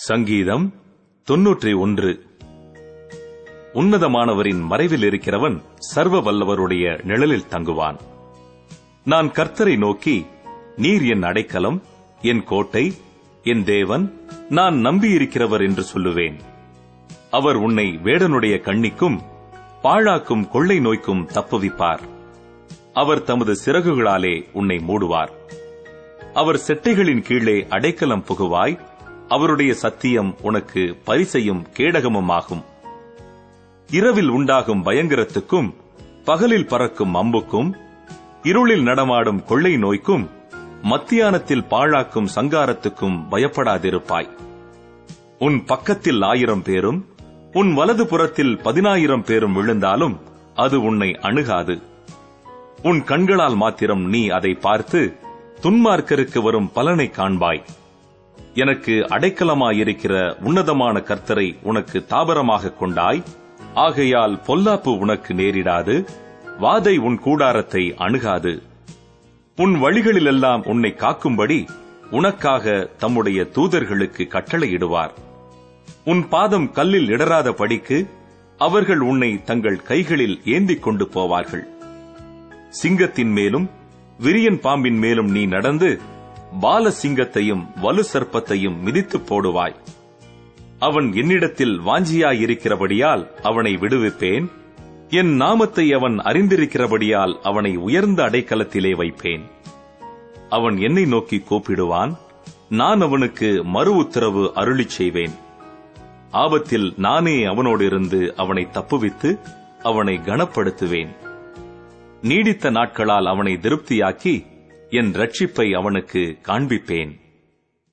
சங்கீதம் தொன்னூற்றி ஒன்று. உன்னதமானவரின் மறைவில் இருக்கிறவன் சர்வ வல்லவருடைய நிழலில் தங்குவான். நான் கர்த்தரை நோக்கி நீர் என் அடைக்கலம் என் கோட்டை என் தேவன் நான் நம்பியிருக்கிறவர் என்று சொல்லுவேன். அவர் உன்னை வேடனுடைய கண்ணிக்கும் பாழாக்கும் கொள்ளை நோய்க்கும் தப்புவிப்பார். அவர் தமது சிறகுகளாலே உன்னை மூடுவார். அவர் செட்டைகளின் கீழே அடைக்கலம் புகுவாய் அவருடைய சத்தியம் உனக்கு பரிசையும் கேடகமும் ஆகும் இரவில் உண்டாகும் பயங்கரத்துக்கும் பகலில் பறக்கும் அம்புக்கும் இருளில் நடமாடும் கொள்ளை நோய்க்கும் மத்தியானத்தில் பாழாக்கும் சங்காரத்துக்கும் பயப்படாதிருப்பாய். உன் பக்கத்தில் ஆயிரம் பேரும் உன் வலது புறத்தில் பதினாயிரம் பேரும் விழுந்தாலும் அது உன்னை அணுகாது. உன் கண்களால் மாத்திரம் நீ அதை பார்த்து துன்மார்க்கருக்கு வரும் பலனை காண்பாய். எனக்கு அடைக்கலமாயிருக்கிற உன்னதமான கர்த்தரை உனக்கு தாபரமாக கொண்டாய். ஆகையால் பொல்லாப்பு உனக்கு நேரிடாது. வாதை உன் கூடாரத்தை அணுகாது. உன் வழிகளிலெல்லாம் உன்னை காக்கும்படி உனக்காக தம்முடைய தூதர்களுக்கு கட்டளையிடுவார். உன் பாதம் கல்லில் இடராத படிக்கு அவர்கள் உன்னை தங்கள் கைகளில் ஏந்திக் கொண்டு போவார்கள். சிங்கத்தின் மேலும் விரியன் பாம்பின் மேலும் நீ நடந்து பால சிங்கத்தையும் வலு சர்ப்பத்தையும் மிதித்துப் போடுவாய். அவன் என்னிடத்தில் வாஞ்சியாயிருக்கிறபடியால் அவனை விடுவிப்பேன். என் நாமத்தை அவன் அறிந்திருக்கிறபடியால் அவனை உயர்ந்த அடைக்கலத்திலே வைப்பேன். அவன் என்னை நோக்கி கூப்பிடுவான். நான் அவனுக்கு மறு உத்தரவு அருளிச் செய்வேன். ஆபத்தில் நானே அவனோடு இருந்து அவனை தப்புவித்து அவனை கனப்படுத்துவேன். நீடித்த நாட்களால் அவனை திருப்தியாக்கி என் ரட்சிப்பை அவனுக்கு காண்பிப்பேன்.